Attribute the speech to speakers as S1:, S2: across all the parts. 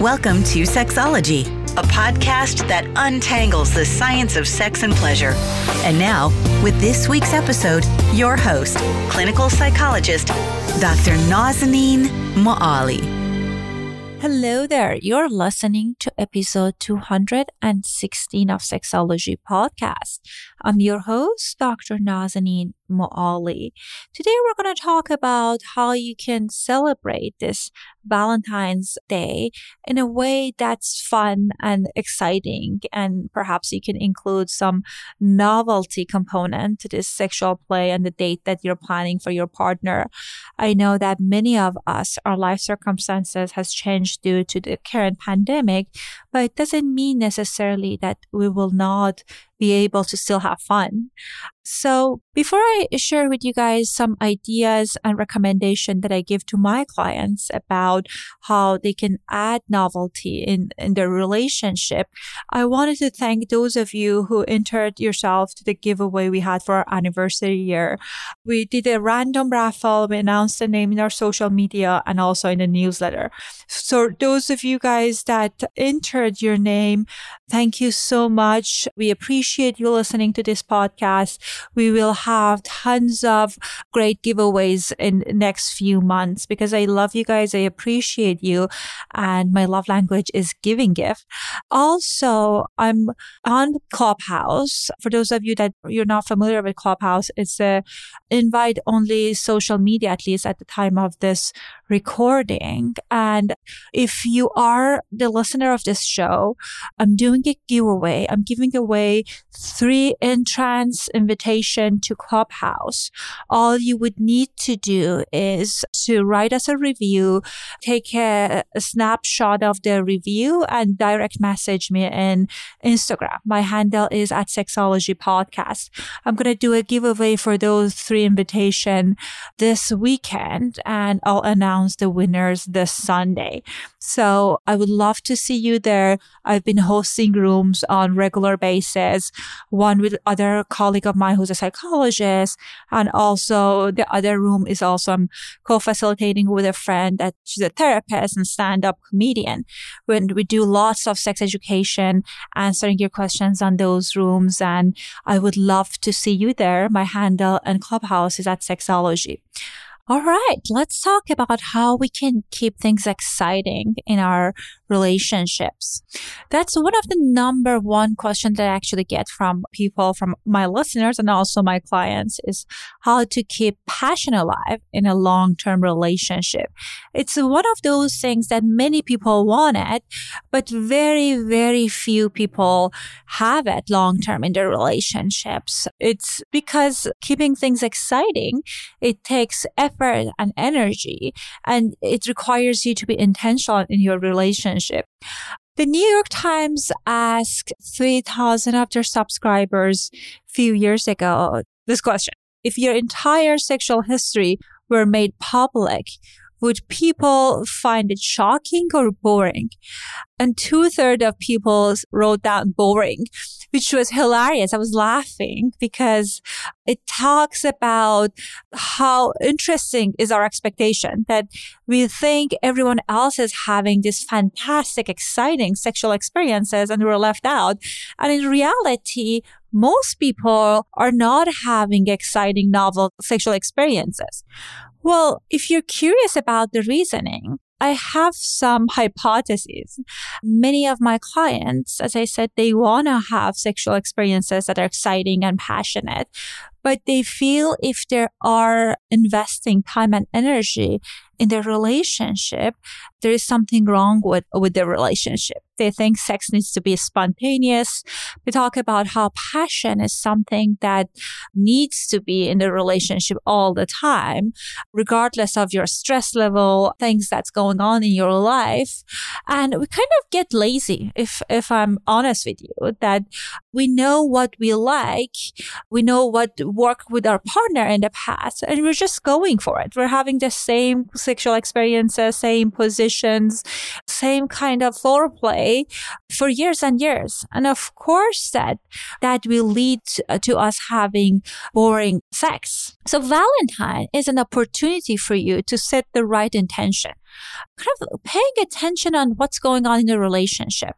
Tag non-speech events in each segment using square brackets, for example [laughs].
S1: Welcome to Sexology, a podcast that untangles the science of sex and pleasure. And now, with this week's episode, your host, clinical psychologist, Dr. Nazanin Moali.
S2: Hello there. You're listening to episode 216 of Sexology Podcast. I'm your host, Dr. Nazanin Moali. Today we're going to talk about how you can celebrate this Valentine's Day in a way that's fun and exciting. And perhaps you can include some novelty component to this sexual play and the date that you're planning for your partner. I know that many of us, our life circumstances has changed due to the current pandemic, but it doesn't mean necessarily that we will not be able to still have fun. So before I share with you guys some ideas and recommendation that I give to my clients about how they can add novelty in, in their relationship, I wanted to thank those of you who entered yourself to the giveaway we had for our anniversary year. We did a random raffle. We announced the name in our social media and also in the newsletter. So those of you guys that entered your name, thank you so much. We appreciate you listening to this podcast. We will have tons of great giveaways in next few months because I love you guys. I appreciate you. And my love language is giving gift. Also, I'm on Clubhouse. For those of you that you're not familiar with Clubhouse, it's a invite only social media, at least at the time of this recording. And if you are the listener of this show, I'm doing a giveaway. I'm giving away three entrance invitation to Clubhouse. All you would need to do is to write us a review, take a, a snapshot of the review and direct message me in Instagram. My handle is at Sexology Podcast. I'm going to do a giveaway for those three invitation this weekend and I'll announce the winners this Sunday. So I would love to see you there. I've been hosting rooms on regular basis, one with other colleague of mine who's a psychologist. And also the other room is also I'm co-facilitating with a friend that she's a therapist and stand-up comedian. When we do lots of sex education, answering your questions on those rooms. And I would love to see you there. My handle and clubhouse is at sexology. All right, let's talk about how we can keep things exciting in our relationships. That's one of the number one questions that I actually get from people, from my listeners and also my clients is how to keep passion alive in a long-term relationship. It's one of those things that many people want it, but very, very few people have it long-term in their relationships. It's because keeping things exciting, it takes effort and energy, and it requires you to be intentional in your relationship. The New York Times asked 3,000 of their subscribers a few years ago this question. If your entire sexual history were made public, would people find it shocking or boring? And two thirds of people wrote down boring, which was hilarious. I was laughing because it talks about how interesting is our expectation that we think everyone else is having these fantastic, exciting sexual experiences and we're left out. And in reality, most people are not having exciting, novel sexual experiences. Well, if you're curious about the reasoning, I have some hypotheses. Many of my clients, as I said, they want to have sexual experiences that are exciting and passionate, but they feel if they are investing time and energy in their relationship, there is something wrong with, with their relationship. They think sex needs to be spontaneous. We talk about how passion is something that needs to be in the relationship all the time, regardless of your stress level, things that's going on in your life. And we kind of get lazy, if, if I'm honest with you, that we know what we like. We know what worked with our partner in the past and we're just going for it. We're having the same sexual experiences, same positions, same kind of foreplay for years and years. And of course that, that will lead to us having boring sex. So Valentine is an opportunity for you to set the right intention. Kind of paying attention on what's going on in the relationship.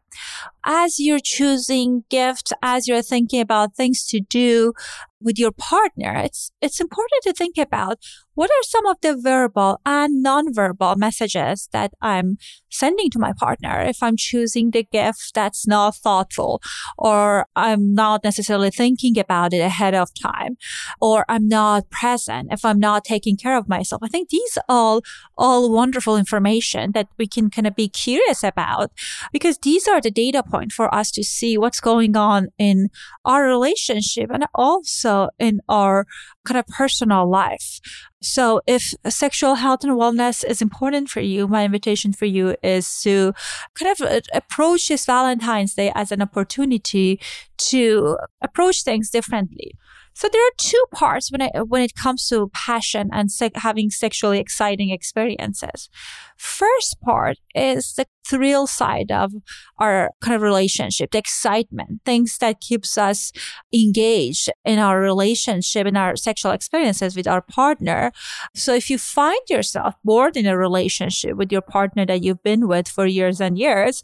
S2: As you're choosing gifts, as you're thinking about things to do, with your partner, it's, it's important to think about what are some of the verbal and nonverbal messages that I'm sending to my partner if I'm choosing the gift that's not thoughtful or I'm not necessarily thinking about it ahead of time or I'm not present if I'm not taking care of myself. I think these are all, all wonderful information that we can kind of be curious about because these are the data point for us to see what's going on in our relationship and also in our kind of personal life. So if sexual health and wellness is important for you, my invitation for you is to kind of uh, approach this Valentine's Day as an opportunity to approach things differently. So there are two parts when it, when it comes to passion and se- having sexually exciting experiences. First part is the thrill side of our kind of relationship, the excitement, things that keeps us engaged in our relationship and our sexual experiences with our partner. So if you find yourself bored in a relationship with your partner that you've been with for years and years,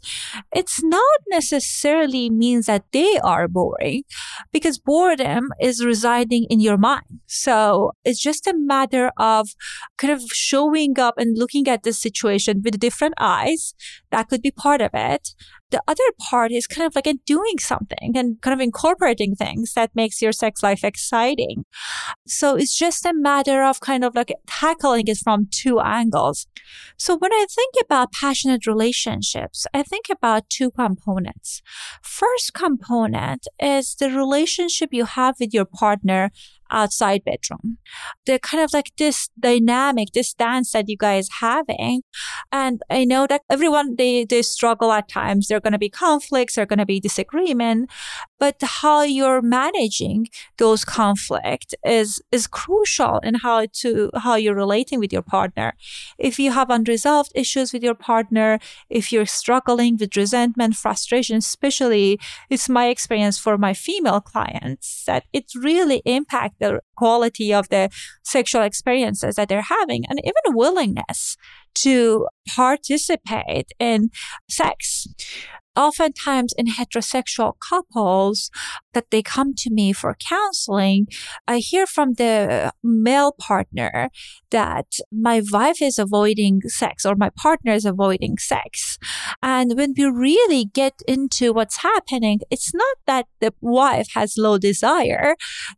S2: it's not necessarily means that they are boring because boredom is residing in your mind. So it's just a matter of kind of showing up and looking at the situation with different eyes that could be part of it. The other part is kind of like doing something and kind of incorporating things that makes your sex life exciting. So it's just a matter of kind of like tackling it from two angles. So when I think about passionate relationships, I think about two components. First component is the relationship you have with your partner outside bedroom. They're kind of like this dynamic, this dance that you guys having. And I know that everyone, they, they struggle at times. There are going to be conflicts. There are going to be disagreement, but how you're managing those conflict is, is crucial in how to, how you're relating with your partner. If you have unresolved issues with your partner, if you're struggling with resentment, frustration, especially it's my experience for my female clients that it really impacts the quality of the sexual experiences that they're having and even willingness to participate in sex oftentimes in heterosexual couples that they come to me for counseling, I hear from the male partner that my wife is avoiding sex or my partner is avoiding sex. And when we really get into what's happening, it's not that the wife has low desire.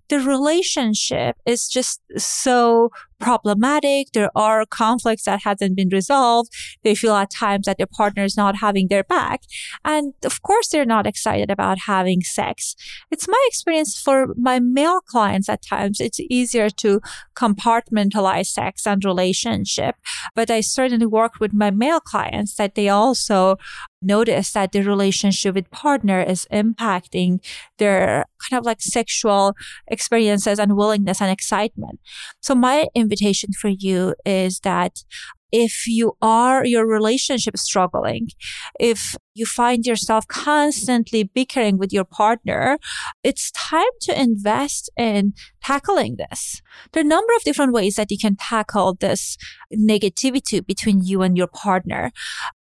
S2: The relationship is just so problematic. There are conflicts that hasn't been resolved. They feel at times that their partner is not having their back. And of course, they're not excited about having sex. It's my experience for my male clients at times. It's easier to compartmentalize sex and relationship. But I certainly work with my male clients that they also notice that the relationship with partner is impacting their kind of like sexual experiences and willingness and excitement. So my invitation for you is that if you are your relationship struggling, if you find yourself constantly bickering with your partner, it's time to invest in tackling this. There are a number of different ways that you can tackle this negativity between you and your partner.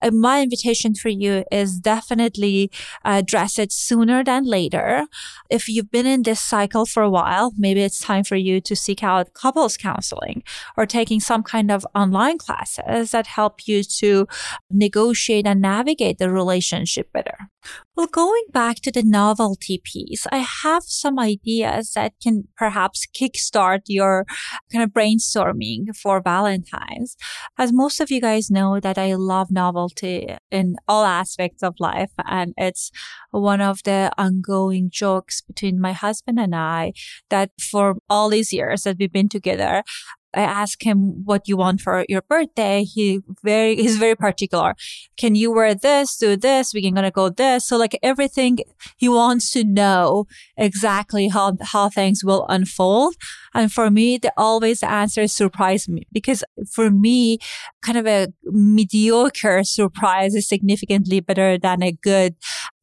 S2: And my invitation for you is definitely uh, address it sooner than later. If you've been in this cycle for a while, maybe it's time for you to seek out couples counseling or taking some kind of online classes that help you to negotiate and navigate the relationship relationship better. Well, going back to the novelty piece, I have some ideas that can perhaps kickstart your kind of brainstorming for Valentine's. As most of you guys know that I love novelty in all aspects of life. And it's one of the ongoing jokes between my husband and I that for all these years that we've been together, I ask him what you want for your birthday. He very, [laughs] he's very particular. Can you wear this, do this? We can gonna go this. So like everything he wants to know exactly how, how things will unfold. And for me, the always answer surprise me because for me, kind of a mediocre surprise is significantly better than a good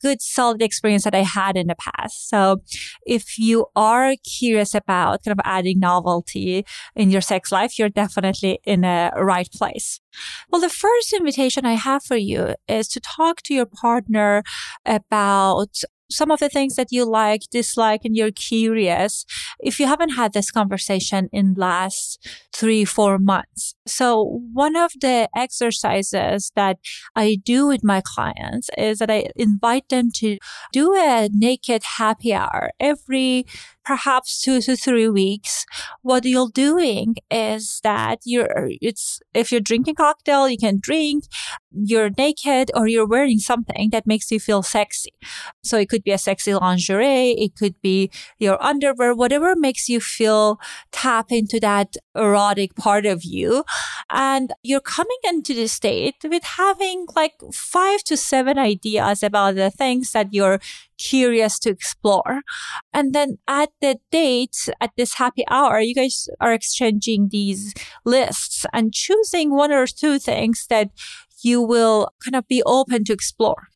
S2: good solid experience that I had in the past. So if you are curious about kind of adding novelty in your sex life, you're definitely in a right place. Well, the first invitation I have for you is to talk to your partner about some of the things that you like, dislike, and you're curious if you haven't had this conversation in last three, four months. So one of the exercises that I do with my clients is that I invite them to do a naked happy hour every perhaps two to three weeks, what you're doing is that you're, it's, if you're drinking cocktail, you can drink, you're naked or you're wearing something that makes you feel sexy. So it could be a sexy lingerie. It could be your underwear, whatever makes you feel tap into that erotic part of you. And you're coming into the state with having like five to seven ideas about the things that you're curious to explore. And then at the date, at this happy hour, you guys are exchanging these lists and choosing one or two things that you will kind of be open to explore.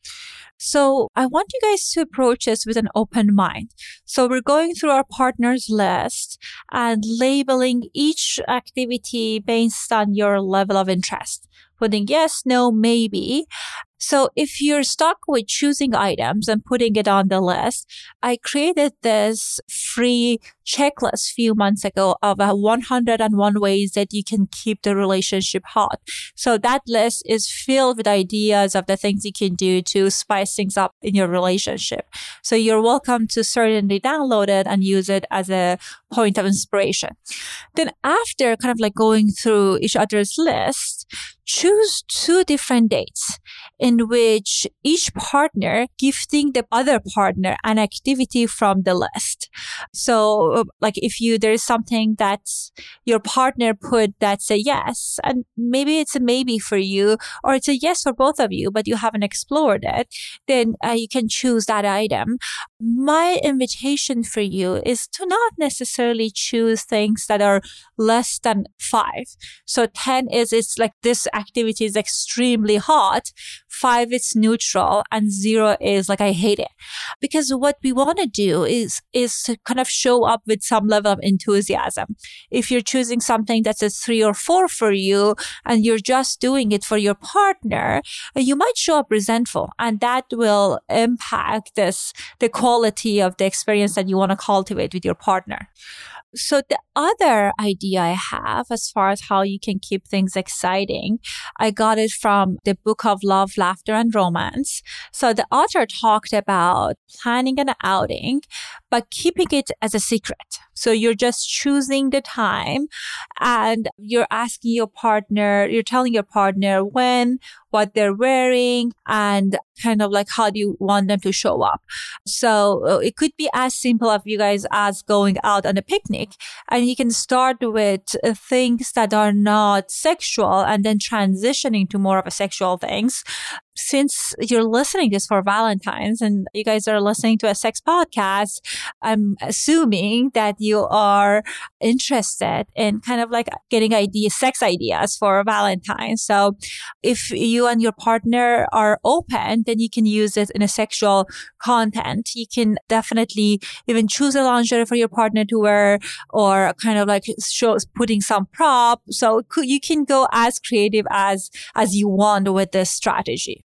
S2: So I want you guys to approach this with an open mind. So we're going through our partners list and labeling each activity based on your level of interest putting yes, no, maybe. So if you're stuck with choosing items and putting it on the list, I created this free checklist few months ago of uh, 101 ways that you can keep the relationship hot. So that list is filled with ideas of the things you can do to spice things up in your relationship. So you're welcome to certainly download it and use it as a point of inspiration. Then after kind of like going through each other's list, choose two different dates in which each partner gifting the other partner an activity from the list. So like if you, there is something that your partner put that's a yes, and maybe it's a maybe for you, or it's a yes for both of you, but you haven't explored it, then uh, you can choose that item. My invitation for you is to not necessarily choose things that are less than five. So 10 is, it's like this activity is extremely hot. Five, is neutral and zero is like, I hate it. Because what we want to do is, is to kind of show up with some level of enthusiasm. If you're choosing something that's a three or four for you and you're just doing it for your partner, you might show up resentful and that will impact this, the quality of the experience that you want to cultivate with your partner. So the other idea I have as far as how you can keep things exciting, I got it from the book of love, laughter and romance. So the author talked about planning an outing, but keeping it as a secret. So you're just choosing the time and you're asking your partner, you're telling your partner when, what they're wearing and kind of like how do you want them to show up. So uh, it could be as simple of you guys as going out on a picnic and you can start with uh, things that are not sexual and then transitioning to more of a sexual things since you're listening this for Valentine's and you guys are listening to a sex podcast, I'm assuming that you are interested in kind of like getting ideas, sex ideas for Valentine's. So if you and your partner are open, then you can use it in a sexual content. You can definitely even choose a lingerie for your partner to wear or kind of like putting some prop. So you can go as creative as, as you want with this strategy.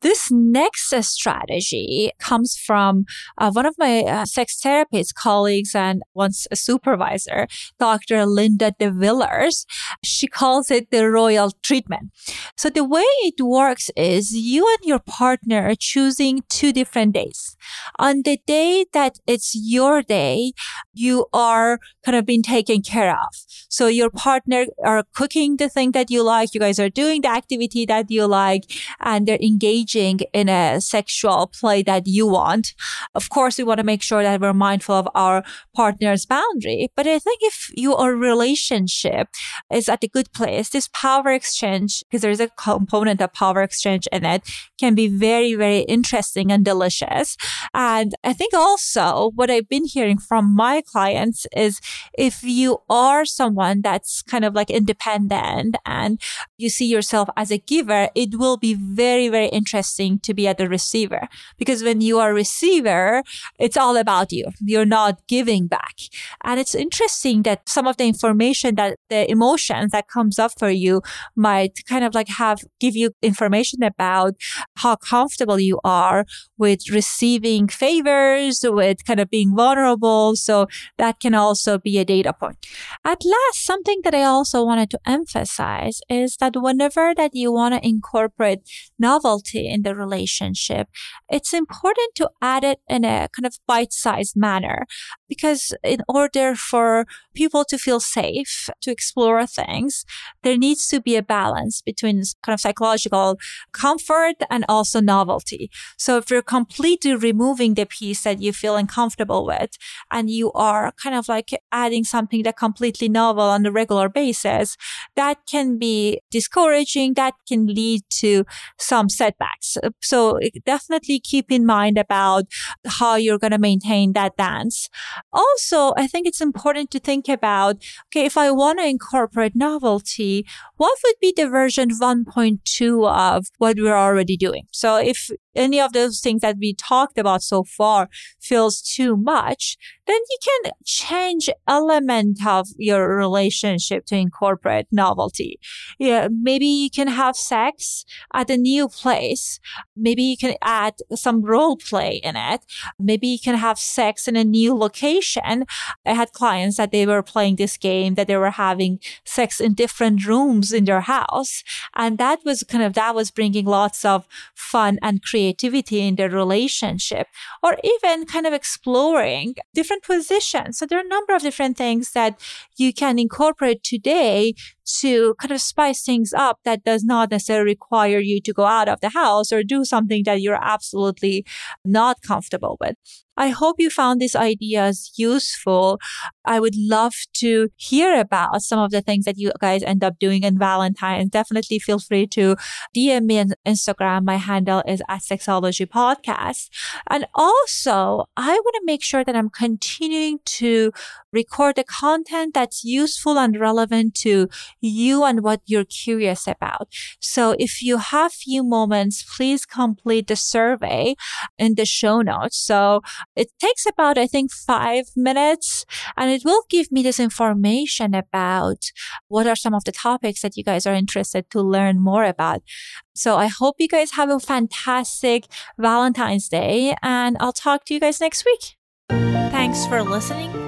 S2: This next strategy comes from uh, one of my uh, sex therapist colleagues and once a supervisor, Dr. Linda De Villers. She calls it the royal treatment. So the way it works is you and your partner are choosing two different days. On the day that it's your day, you are kind of being taken care of. So your partner are cooking the thing that you like. You guys are doing the activity that you like and they're engaged engaging in a sexual play that you want. Of course, we want to make sure that we're mindful of our partner's boundary. But I think if your relationship is at a good place, this power exchange, because there's a component of power exchange in it, can be very, very interesting and delicious. And I think also what I've been hearing from my clients is if you are someone that's kind of like independent and you see yourself as a giver, it will be very, very interesting interesting to be at the receiver because when you are a receiver, it's all about you. You're not giving back. And it's interesting that some of the information that the emotions that comes up for you might kind of like have give you information about how comfortable you are with receiving favors, with kind of being vulnerable. So that can also be a data point. At last, something that I also wanted to emphasize is that whenever that you want to incorporate novelty in the relationship, it's important to add it in a kind of bite-sized manner because in order for people to feel safe to explore things, there needs to be a balance between kind of psychological comfort and also novelty. So if you're completely removing the piece that you feel uncomfortable with and you are kind of like adding something that completely novel on a regular basis, that can be discouraging. That can lead to some So definitely keep in mind about how you're going to maintain that dance. Also, I think it's important to think about, okay, if I want to incorporate novelty, what would be the version 1.2 of what we're already doing? So if any of those things that we talked about so far feels too much, then you can change element of your relationship to incorporate novelty. Yeah, maybe you can have sex at a new place. Maybe you can add some role play in it. Maybe you can have sex in a new location. I had clients that they were playing this game that they were having sex in different rooms in their house. And that was kind of, that was bringing lots of fun and creativity creativity in their relationship or even kind of exploring different positions. So there are a number of different things that you can incorporate today to kind of spice things up that does not necessarily require you to go out of the house or do something that you're absolutely not comfortable with. I hope you found these ideas useful. I would love to hear about some of the things that you guys end up doing in Valentine's. Definitely feel free to DM me on Instagram. My handle is at Sexology Podcast. And also, I want to make sure that I'm continuing to record the content that's useful and relevant to you and what you're curious about. So if you have few moments, please complete the survey in the show notes. So it takes about, I think, five minutes and it will give me this information about what are some of the topics that you guys are interested to learn more about. So I hope you guys have a fantastic Valentine's Day and I'll talk to you guys next week. Thanks for listening